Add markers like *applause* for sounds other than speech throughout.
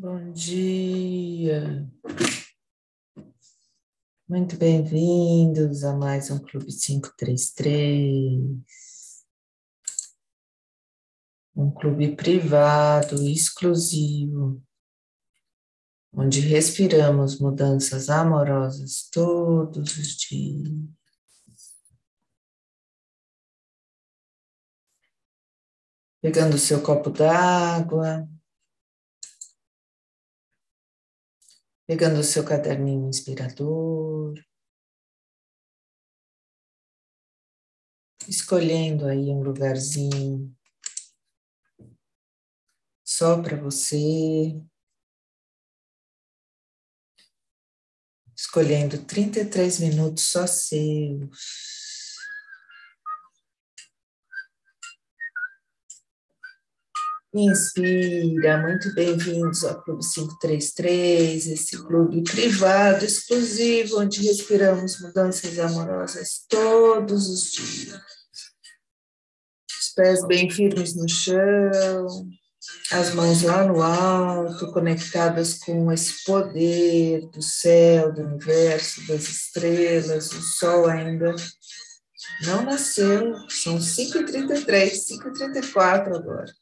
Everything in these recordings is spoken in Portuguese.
Bom dia. Muito bem-vindos a mais um Clube 533. Um clube privado, exclusivo, onde respiramos mudanças amorosas todos os dias. Pegando o seu copo d'água, pegando o seu caderninho inspirador, escolhendo aí um lugarzinho só para você, escolhendo 33 minutos só seus. Inspira, muito bem-vindos ao Clube 533, esse clube privado, exclusivo, onde respiramos mudanças amorosas todos os dias. Os pés bem firmes no chão, as mãos lá no alto, conectadas com esse poder do céu, do universo, das estrelas, o sol ainda não nasceu, são 5h33, 5h34 agora.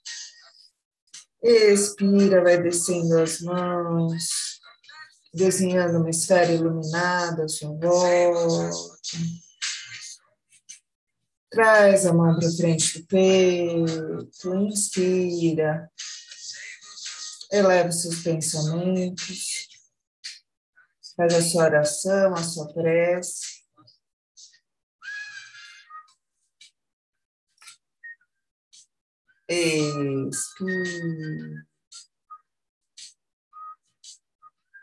Expira, vai descendo as mãos, desenhando uma esfera iluminada ao seu volta. Traz a mão para frente do peito, inspira, eleva seus pensamentos, faz a sua oração, a sua prece. Expira.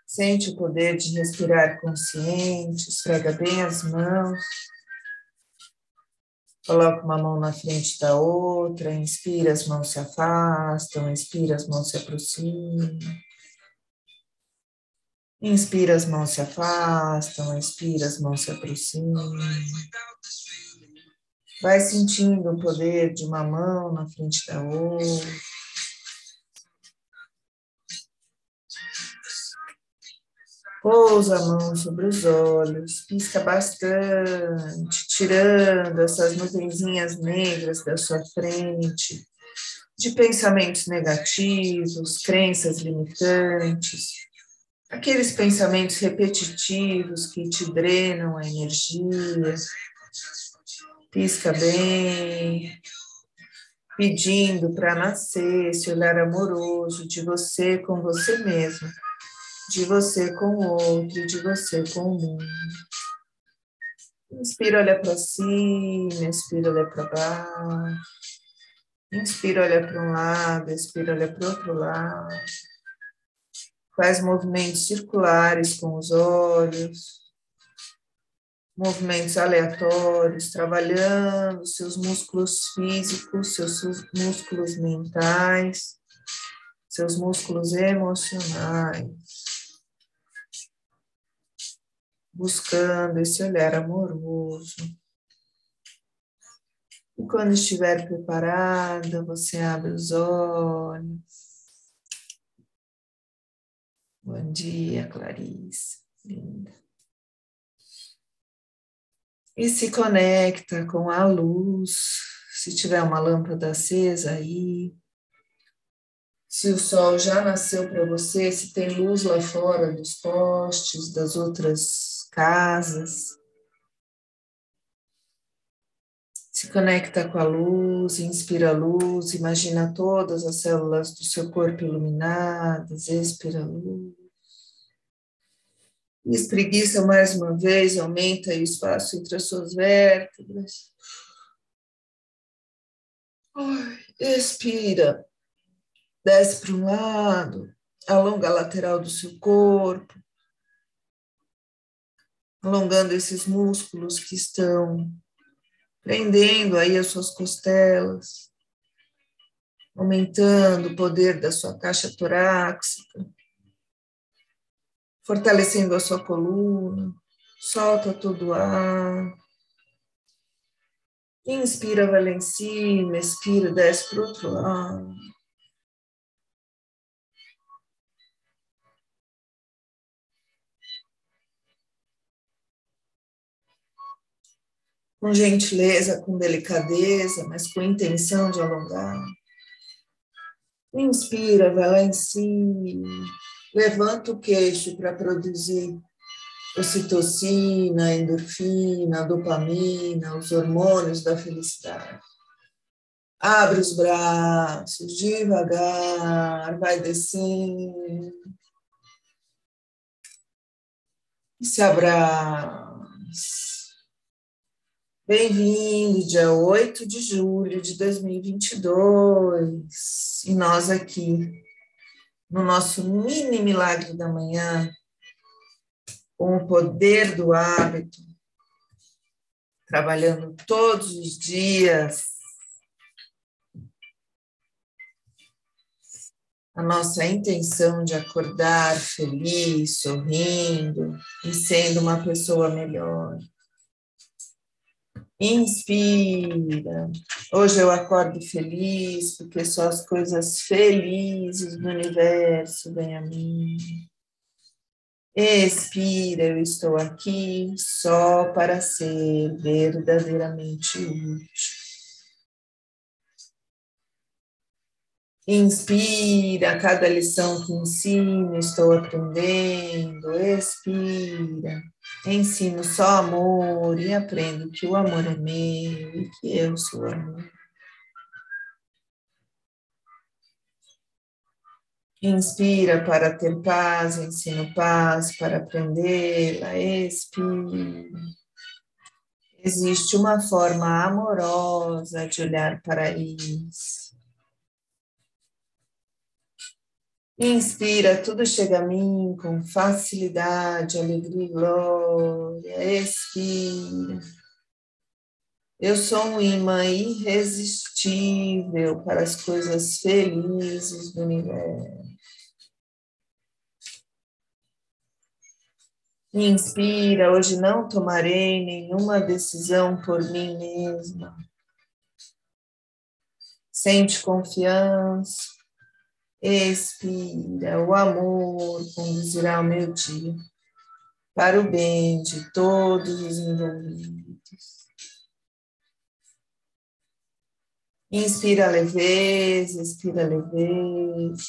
Sente o poder de respirar consciente, esfrega bem as mãos. Coloca uma mão na frente da outra, inspira, as mãos se afastam, expira, as mãos se aproximam. Inspira, as mãos se afastam, expira, as mãos se aproximam. Vai sentindo o poder de uma mão na frente da outra. Pousa a mão sobre os olhos, pisca bastante, tirando essas nuvenzinhas negras da sua frente, de pensamentos negativos, crenças limitantes, aqueles pensamentos repetitivos que te drenam a energia, Pisca bem, pedindo para nascer esse olhar amoroso de você com você mesmo, de você com o outro, de você com o mundo. Inspira, olha para cima, expira, olha para baixo. Inspira, olha para um lado, expira, olha para o outro lado. Faz movimentos circulares com os olhos movimentos aleatórios, trabalhando seus músculos físicos, seus músculos mentais, seus músculos emocionais, buscando esse olhar amoroso. E quando estiver preparada, você abre os olhos. Bom dia, Clarice, linda e se conecta com a luz, se tiver uma lâmpada acesa aí, se o sol já nasceu para você, se tem luz lá fora dos postes, das outras casas. Se conecta com a luz, inspira a luz, imagina todas as células do seu corpo iluminadas, expira a luz. Espreguiça mais uma vez, aumenta o espaço entre as suas vértebras. Expira, desce para um lado, alonga a lateral do seu corpo, alongando esses músculos que estão prendendo aí as suas costelas, aumentando o poder da sua caixa torácica fortalecendo a sua coluna, solta todo o ar. Inspira, vai lá em cima, expira, desce para o outro lado. Com gentileza, com delicadeza, mas com intenção de alongar. Inspira, vai lá em cima levanta o queixo para produzir ocitocina, endorfina, dopamina, os hormônios da felicidade. Abre os braços devagar, vai descendo. E se abraça. Bem-vindo, dia 8 de julho de 2022. E nós aqui, no nosso mini milagre da manhã, com o poder do hábito, trabalhando todos os dias. A nossa intenção de acordar feliz, sorrindo e sendo uma pessoa melhor. Inspira. Hoje eu acordo feliz, porque só as coisas felizes do universo vêm a mim. Expira, eu estou aqui só para ser verdadeiramente útil. Inspira, cada lição que ensino, estou aprendendo. Expira, ensino só amor e aprendo que o amor é meu e que eu sou amor. Inspira para ter paz, ensino paz para aprendê-la. Expira. Existe uma forma amorosa de olhar para isso. Inspira, tudo chega a mim com facilidade, alegria e glória. Expira. Eu sou um imã irresistível para as coisas felizes do universo. Inspira, hoje não tomarei nenhuma decisão por mim mesma. Sente confiança. Expira, o amor conduzirá o meu dia para o bem de todos os envolvidos. Inspira leveza, expira leveza.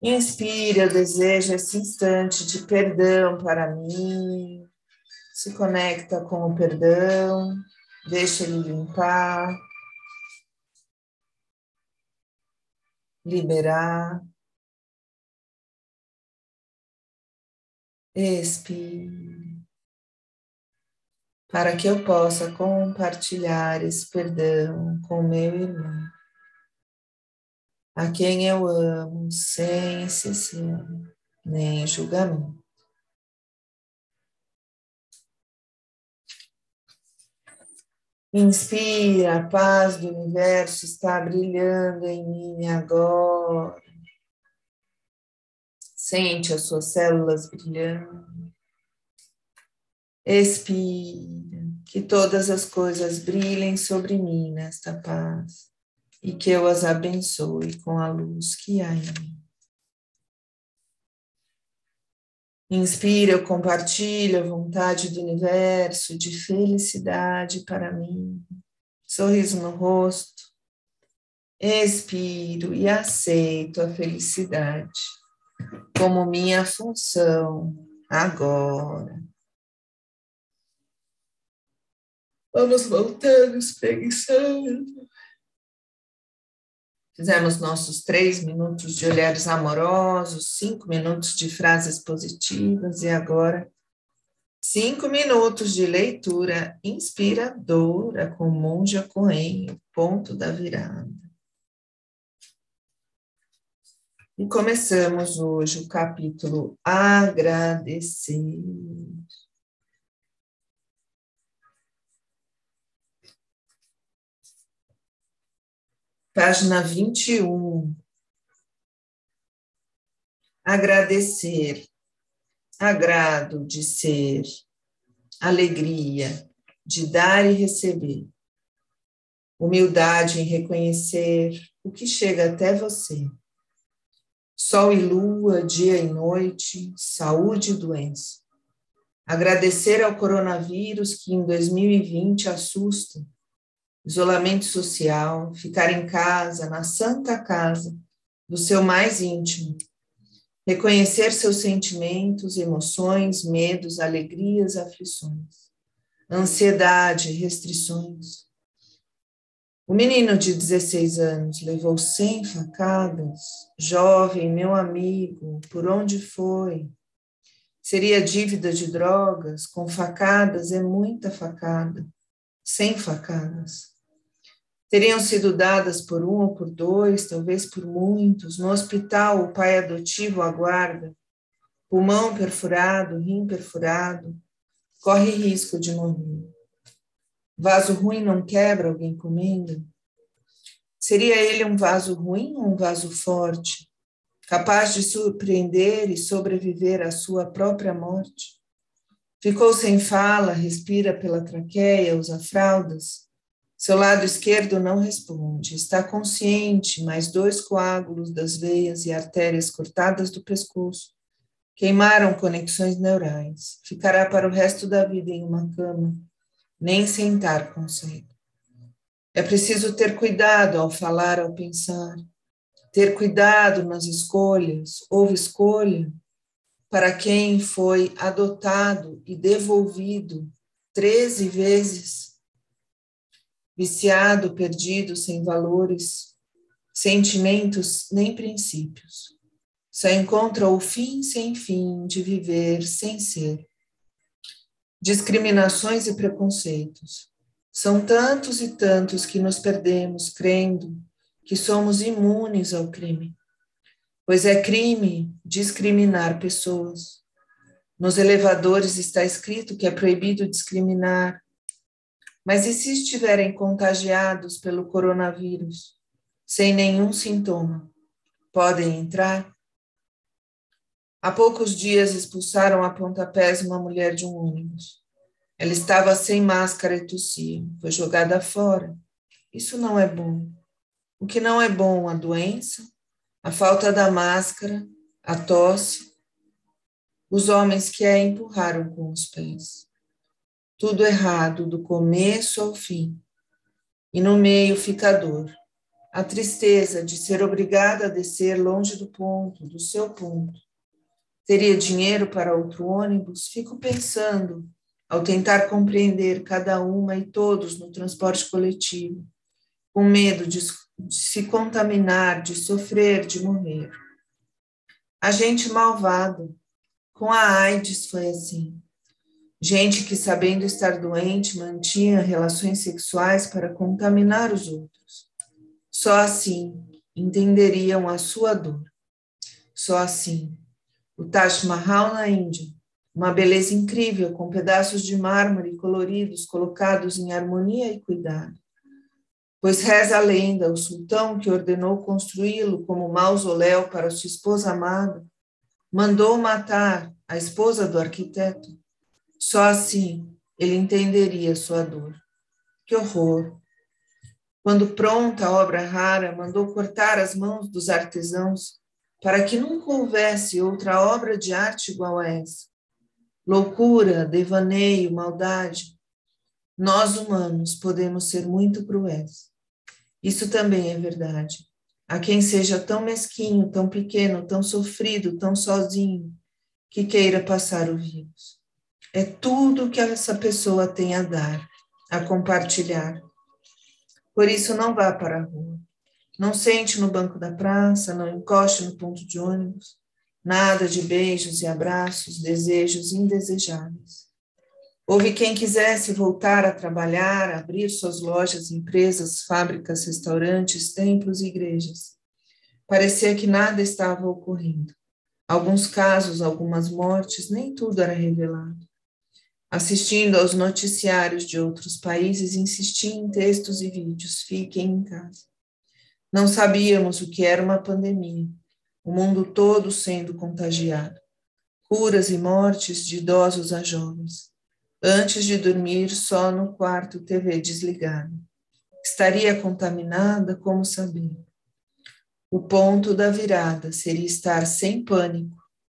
Inspira, eu desejo esse instante de perdão para mim. Se conecta com o perdão, deixa ele limpar. Liberar. Expire. Para que eu possa compartilhar esse perdão com meu irmão, a quem eu amo sem exceção nem julgamento. Inspira, a paz do universo está brilhando em mim agora. Sente as suas células brilhando. Expira, que todas as coisas brilhem sobre mim nesta paz e que eu as abençoe com a luz que há em mim. Inspira, eu compartilho a vontade do universo de felicidade para mim. Sorriso no rosto. Expiro e aceito a felicidade como minha função agora. Vamos voltando, espreguiçando. Fizemos nossos três minutos de olhares amorosos, cinco minutos de frases positivas e agora cinco minutos de leitura inspiradora com Monja Coen, o ponto da virada. E começamos hoje o capítulo Agradecer. Página 21. Agradecer, agrado de ser, alegria de dar e receber, humildade em reconhecer o que chega até você. Sol e lua, dia e noite, saúde e doença. Agradecer ao coronavírus que em 2020 assusta. Isolamento social, ficar em casa, na santa casa, do seu mais íntimo. Reconhecer seus sentimentos, emoções, medos, alegrias, aflições. Ansiedade, restrições. O menino de 16 anos levou 100 facadas. Jovem, meu amigo, por onde foi? Seria dívida de drogas, com facadas é muita facada, sem facadas. Teriam sido dadas por um ou por dois, talvez por muitos. No hospital, o pai adotivo aguarda. Pulmão perfurado, rim perfurado, corre risco de morrer. Vaso ruim não quebra, alguém comendo? Seria ele um vaso ruim ou um vaso forte? capaz de surpreender e sobreviver à sua própria morte. Ficou sem fala, respira pela traqueia, usa fraldas. Seu lado esquerdo não responde, está consciente, mas dois coágulos das veias e artérias cortadas do pescoço queimaram conexões neurais. Ficará para o resto da vida em uma cama, nem sentar consegue. É preciso ter cuidado ao falar, ao pensar ter cuidado nas escolhas, houve escolha para quem foi adotado e devolvido 13 vezes, viciado, perdido, sem valores, sentimentos nem princípios. Só encontra o fim sem fim de viver sem ser. Discriminações e preconceitos. São tantos e tantos que nos perdemos crendo que somos imunes ao crime, pois é crime discriminar pessoas. Nos elevadores está escrito que é proibido discriminar. Mas e se estiverem contagiados pelo coronavírus, sem nenhum sintoma? Podem entrar? Há poucos dias expulsaram a pontapés uma mulher de um ônibus. Ela estava sem máscara e tossia. Foi jogada fora. Isso não é bom. O que não é bom, a doença, a falta da máscara, a tosse, os homens que a empurraram com os pés. Tudo errado, do começo ao fim. E no meio fica a dor, a tristeza de ser obrigada a descer longe do ponto, do seu ponto. Teria dinheiro para outro ônibus? Fico pensando, ao tentar compreender cada uma e todos no transporte coletivo, com medo de se contaminar, de sofrer, de morrer. A gente malvada, com a AIDS foi assim. Gente que, sabendo estar doente, mantinha relações sexuais para contaminar os outros. Só assim entenderiam a sua dor. Só assim. O Taj Mahal na Índia, uma beleza incrível com pedaços de mármore coloridos colocados em harmonia e cuidado pois reza a lenda, o sultão que ordenou construí-lo como mausoléu para sua esposa amada, mandou matar a esposa do arquiteto. Só assim ele entenderia sua dor. Que horror! Quando pronta a obra rara, mandou cortar as mãos dos artesãos para que nunca houvesse outra obra de arte igual a essa. Loucura, devaneio, maldade. Nós humanos podemos ser muito cruéis. Isso também é verdade. A quem seja tão mesquinho, tão pequeno, tão sofrido, tão sozinho, que queira passar o vírus. É tudo que essa pessoa tem a dar, a compartilhar. Por isso, não vá para a rua. Não sente no banco da praça, não encoste no ponto de ônibus. Nada de beijos e abraços, desejos indesejáveis. Houve quem quisesse voltar a trabalhar, abrir suas lojas, empresas, fábricas, restaurantes, templos e igrejas. Parecia que nada estava ocorrendo. Alguns casos, algumas mortes, nem tudo era revelado. Assistindo aos noticiários de outros países, insistia em textos e vídeos: fiquem em casa. Não sabíamos o que era uma pandemia, o mundo todo sendo contagiado, curas e mortes de idosos a jovens antes de dormir só no quarto TV desligado. Estaria contaminada? Como saber? O ponto da virada seria estar sem pânico,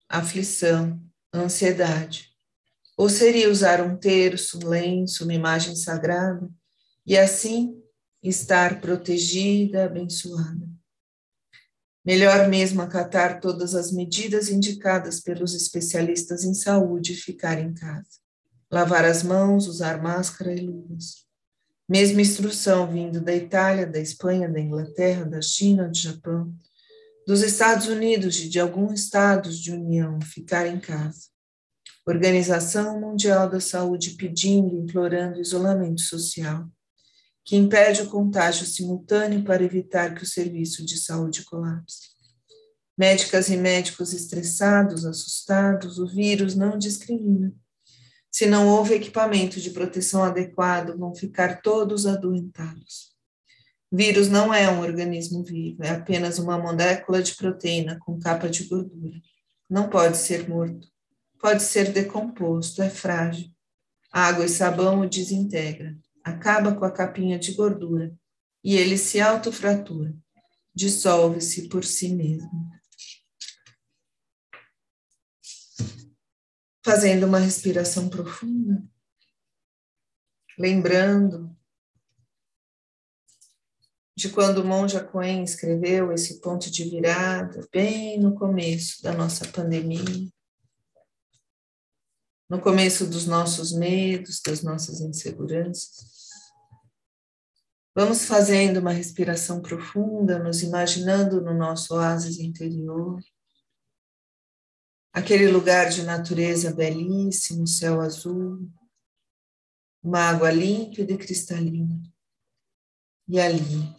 aflição, ansiedade. Ou seria usar um terço, um lenço, uma imagem sagrada, e assim estar protegida, abençoada. Melhor mesmo acatar todas as medidas indicadas pelos especialistas em saúde e ficar em casa. Lavar as mãos, usar máscara e luvas. Mesma instrução vindo da Itália, da Espanha, da Inglaterra, da China, do Japão, dos Estados Unidos e de alguns estados de união, ficar em casa. Organização Mundial da Saúde pedindo, implorando isolamento social que impede o contágio simultâneo para evitar que o serviço de saúde colapse. Médicas e médicos estressados, assustados, o vírus não discrimina. Se não houve equipamento de proteção adequado, vão ficar todos adoentados. Vírus não é um organismo vivo, é apenas uma molécula de proteína com capa de gordura. Não pode ser morto. Pode ser decomposto, é frágil. Água e sabão o desintegram acaba com a capinha de gordura e ele se autofratura, dissolve-se por si mesmo. Fazendo uma respiração profunda, lembrando de quando o monja Coen escreveu esse ponto de virada, bem no começo da nossa pandemia, no começo dos nossos medos, das nossas inseguranças. Vamos fazendo uma respiração profunda, nos imaginando no nosso oásis interior. Aquele lugar de natureza belíssimo, céu azul, uma água límpida e cristalina. E ali,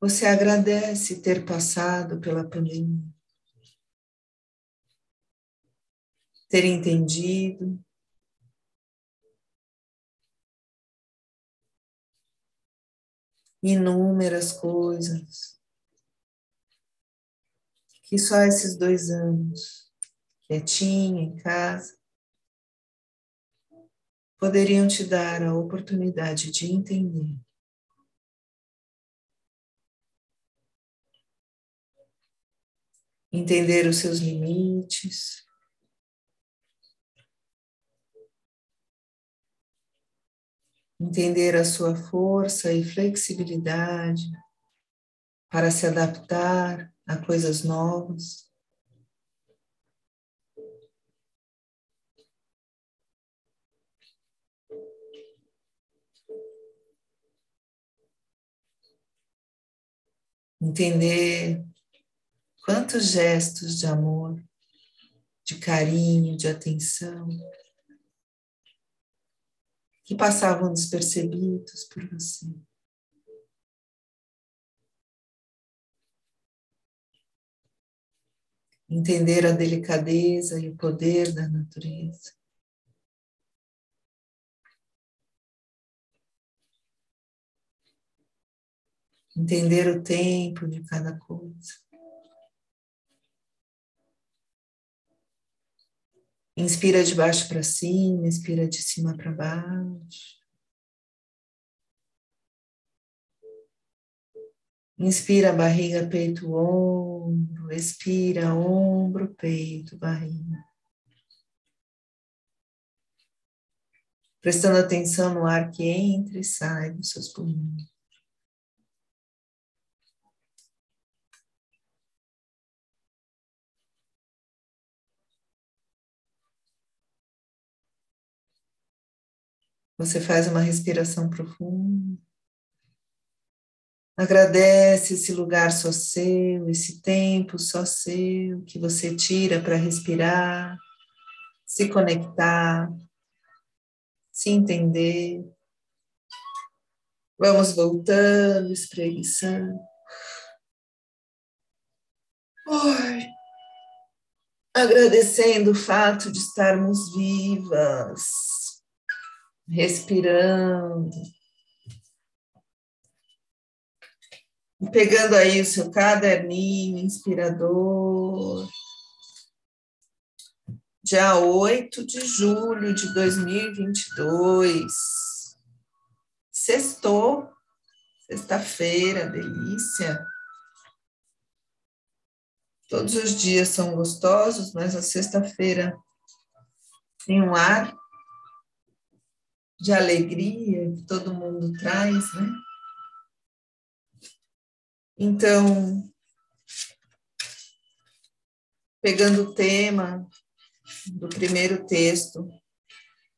você agradece ter passado pela pandemia, ter entendido, inúmeras coisas que só esses dois anos, quietinha em casa, poderiam te dar a oportunidade de entender. Entender os seus limites, entender a sua força e flexibilidade para se adaptar a coisas novas. Entender quantos gestos de amor, de carinho, de atenção que passavam despercebidos por você. Entender a delicadeza e o poder da natureza. Entender o tempo de cada coisa. Inspira de baixo para cima, expira de cima para baixo. Inspira barriga, peito, ombro. Expira ombro, peito, barriga. Prestando atenção no ar que entra e sai dos seus pulmões. Você faz uma respiração profunda. Agradece esse lugar só seu, esse tempo só seu que você tira para respirar, se conectar, se entender. Vamos voltando, espreguiçando. Agradecendo o fato de estarmos vivas respirando. Pegando aí o seu caderninho inspirador. Dia 8 de julho de 2022. Sextou, sexta-feira, delícia. Todos os dias são gostosos, mas a sexta-feira Tem um ar de alegria que todo mundo traz, né? Então, pegando o tema do primeiro texto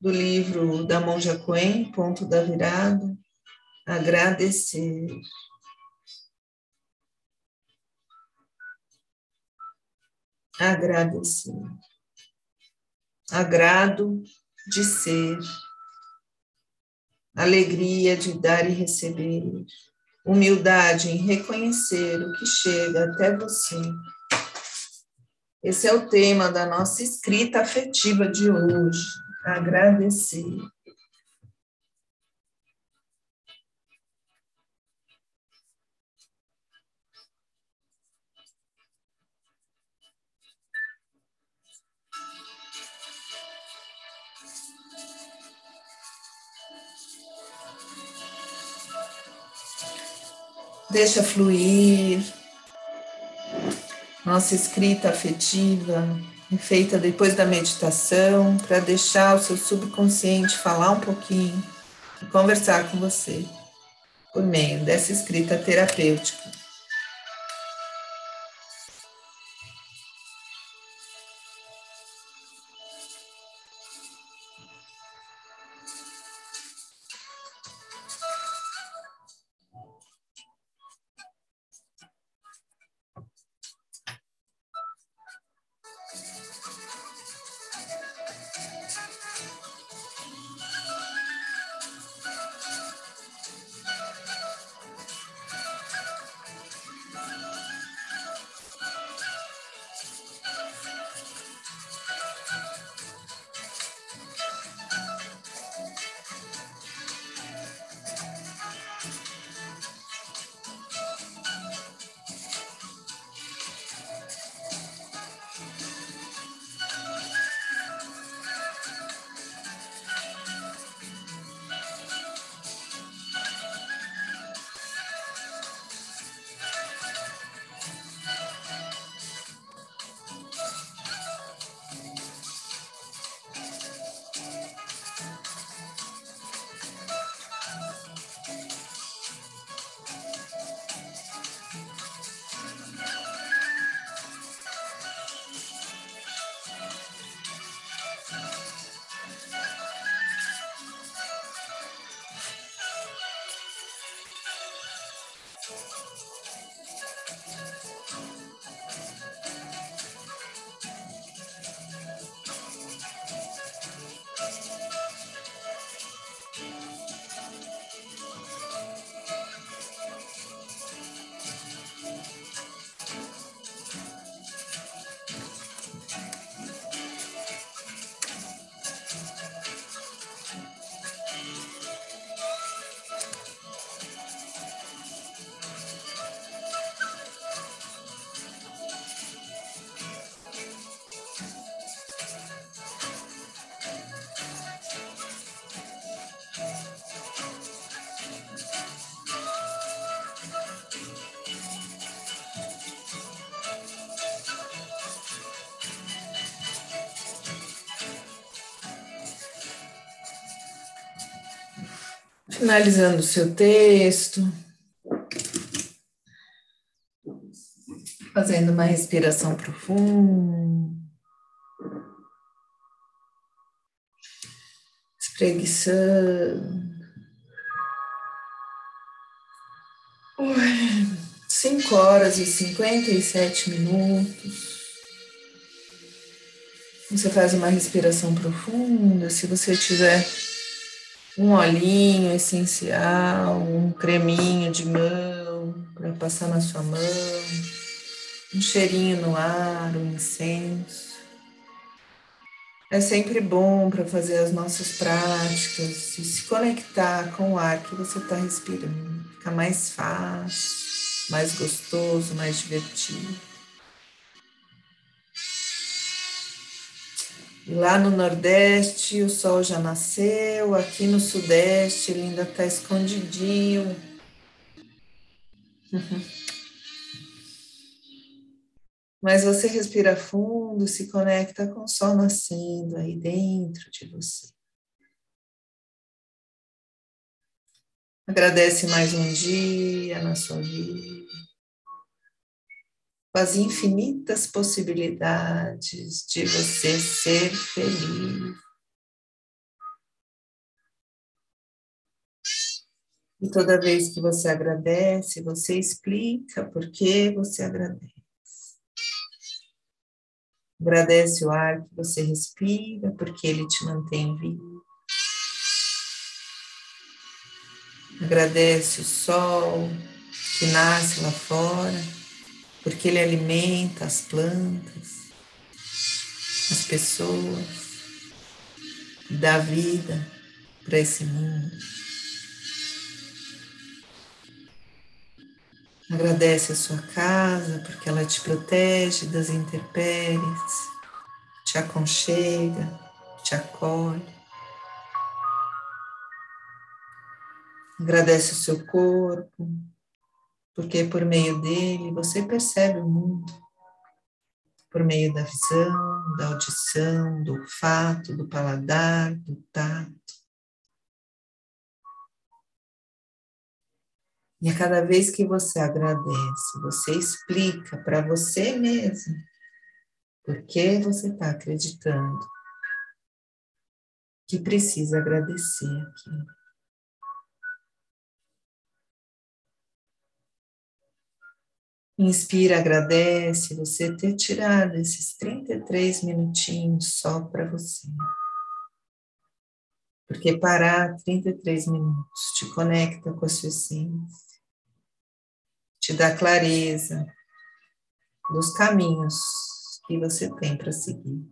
do livro da Monja Coen, Ponto da Virada, agradecer. Agradecer. Agrado de ser, alegria de dar e receber, humildade em reconhecer o que chega até você. Esse é o tema da nossa escrita afetiva de hoje. Agradecer. Deixa fluir. Nossa escrita afetiva é feita depois da meditação para deixar o seu subconsciente falar um pouquinho e conversar com você por meio dessa escrita terapêutica. Finalizando o seu texto. Fazendo uma respiração profunda. Espreguiçando. Cinco horas e cinquenta e sete minutos. Você faz uma respiração profunda. Se você tiver um olhinho essencial, um creminho de mão para passar na sua mão, um cheirinho no ar, um incenso. É sempre bom para fazer as nossas práticas e se conectar com o ar que você está respirando. Fica mais fácil, mais gostoso, mais divertido. Lá no Nordeste o sol já nasceu, aqui no Sudeste ele ainda está escondidinho. *laughs* Mas você respira fundo, se conecta com o sol nascendo aí dentro de você. Agradece mais um dia na sua vida, com as infinitas possibilidades de você ser feliz. E toda vez que você agradece, você explica por que você agradece. Agradece o ar que você respira, porque ele te mantém vivo. Agradece o sol que nasce lá fora, porque ele alimenta as plantas, as pessoas, dá vida para esse mundo. Agradece a sua casa, porque ela te protege das intempéries, te aconchega, te acolhe. Agradece o seu corpo, porque por meio dele você percebe o mundo. Por meio da visão, da audição, do olfato, do paladar, do tato. E a cada vez que você agradece, você explica para você mesmo por que você está acreditando que precisa agradecer aqui. Inspira, agradece você ter tirado esses 33 minutinhos só para você. Porque parar 33 minutos te conecta com a sua essência, te dá clareza dos caminhos que você tem para seguir.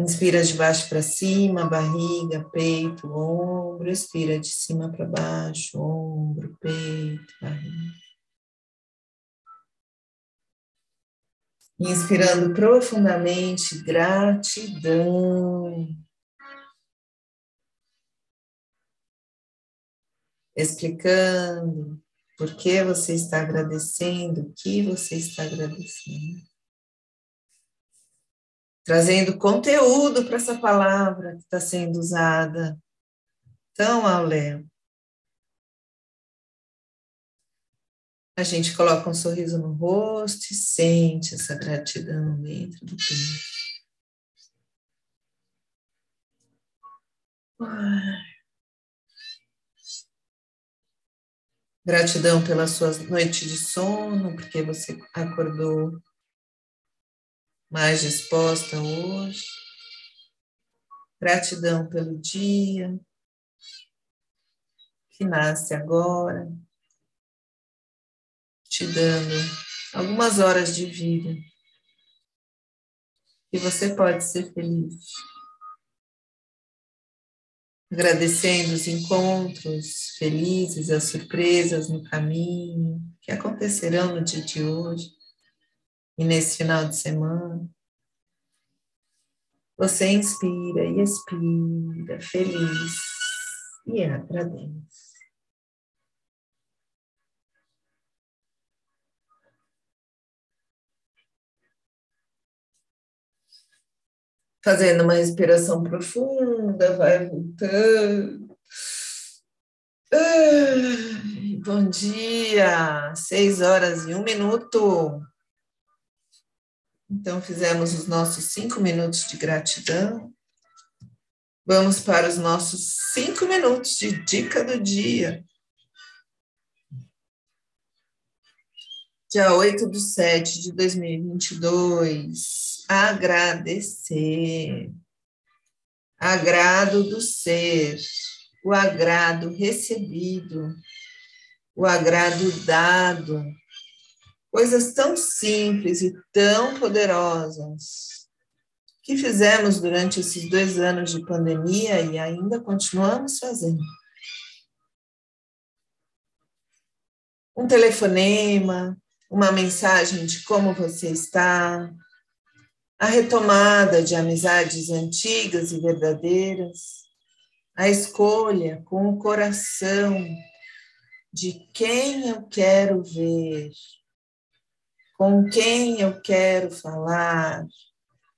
Inspira de baixo para cima, barriga, peito, ombro. Expira de cima para baixo, ombro, peito, barriga. Inspirando profundamente, gratidão. Explicando por que você está agradecendo, o que você está agradecendo trazendo conteúdo para essa palavra que está sendo usada. Então, Aulé, a gente coloca um sorriso no rosto e sente essa gratidão dentro do peito. Gratidão pela sua noite de sono, porque você acordou mais disposta hoje. Gratidão pelo dia que nasce agora, te dando algumas horas de vida que você pode ser feliz. Agradecendo os encontros felizes, as surpresas no caminho que acontecerão no dia de hoje e nesse final de semana, você inspira e expira, feliz, e agradece. Fazendo uma respiração profunda, vai voltando. bom dia, seis horas e um minuto. Então, fizemos os nossos cinco minutos de gratidão. Vamos para os nossos cinco minutos de dica do dia. Dia 8 de 7 de 2022. Agradecer. Agrado do ser. O agrado recebido. O agrado dado coisas tão simples e tão poderosas que fizemos durante esses dois anos de pandemia e ainda continuamos fazendo. Um telefonema, uma mensagem de como você está, a retomada de amizades antigas e verdadeiras, a escolha com o coração de quem eu quero ver, com quem eu quero falar,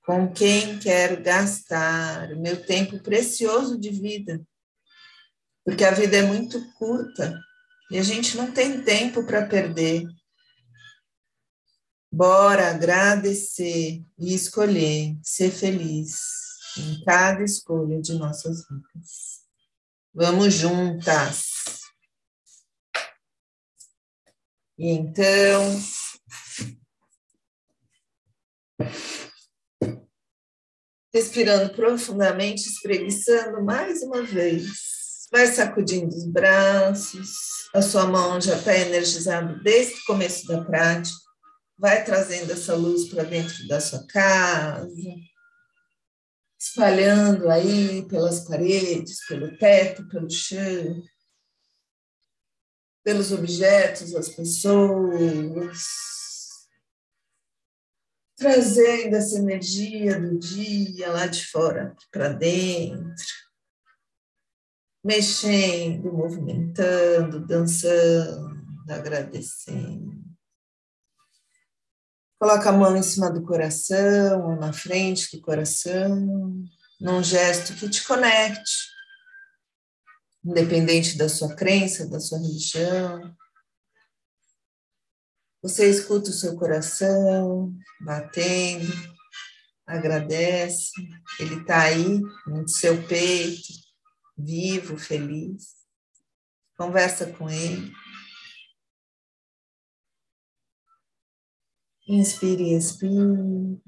com quem quero gastar o meu tempo precioso de vida. Porque a vida é muito curta e a gente não tem tempo para perder. Bora agradecer e escolher ser feliz em cada escolha de nossas vidas. Vamos juntas. E então, respirando profundamente, espreguiçando mais uma vez. Vai sacudindo os braços, a sua mão já está energizada desde o começo da prática. Vai trazendo essa luz para dentro da sua casa, espalhando aí pelas paredes, pelo teto, pelo chão, pelos objetos, as pessoas, trazendo essa energia do dia lá de fora para dentro, mexendo, movimentando, dançando, agradecendo. Coloca a mão em cima do coração ou na frente do coração, num gesto que te conecte, independente da sua crença, da sua religião. Você escuta o seu coração batendo, agradece, ele está aí no seu peito, vivo, feliz. Conversa com ele. Inspire e expire.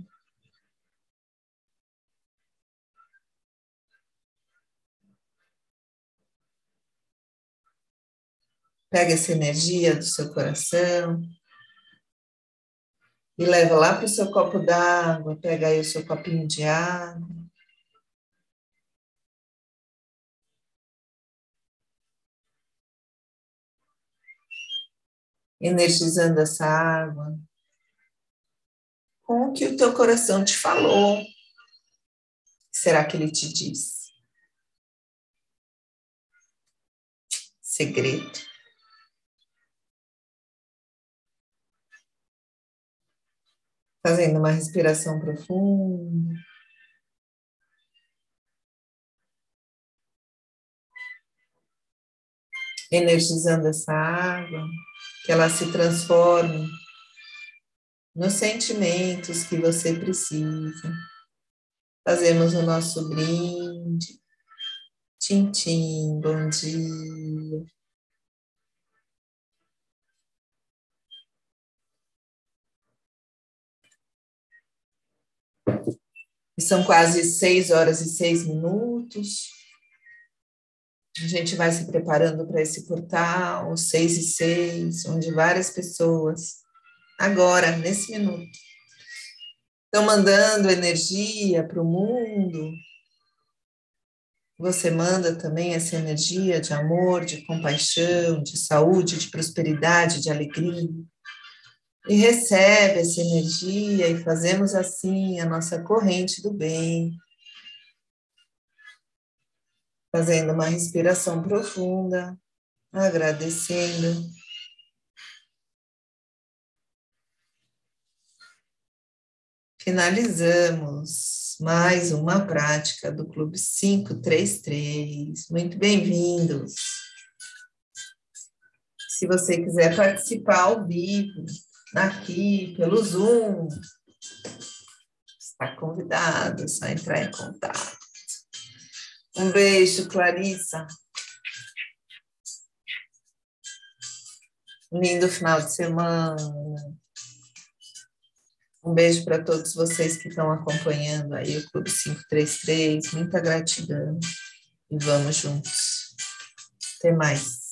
Pega essa energia do seu coração e leva lá para o seu copo d'água. Pega aí o seu copinho de água. Energizando essa água com o que o teu coração te falou. Será que ele te diz? Segredo. Fazendo uma respiração profunda. Energizando essa água, que ela se transforme nos sentimentos que você precisa. Fazemos o nosso brinde. Tintim, bom dia. São quase seis horas e seis minutos. A gente vai se preparando para esse portal, seis e seis, onde várias pessoas agora, nesse minuto. Estão mandando energia para o mundo. Você manda também essa energia de amor, de compaixão, de saúde, de prosperidade, de alegria. E recebe essa energia e fazemos assim a nossa corrente do bem. Fazendo uma respiração profunda, agradecendo Finalizamos mais uma prática do Clube 533. Muito bem-vindos. Se você quiser participar ao vivo, aqui pelo Zoom, está convidado, é só entrar em contato. Um beijo, Clarissa. lindo final de semana. Um beijo para todos vocês que estão acompanhando aí o Clube 533. Muita gratidão e vamos juntos. Até mais.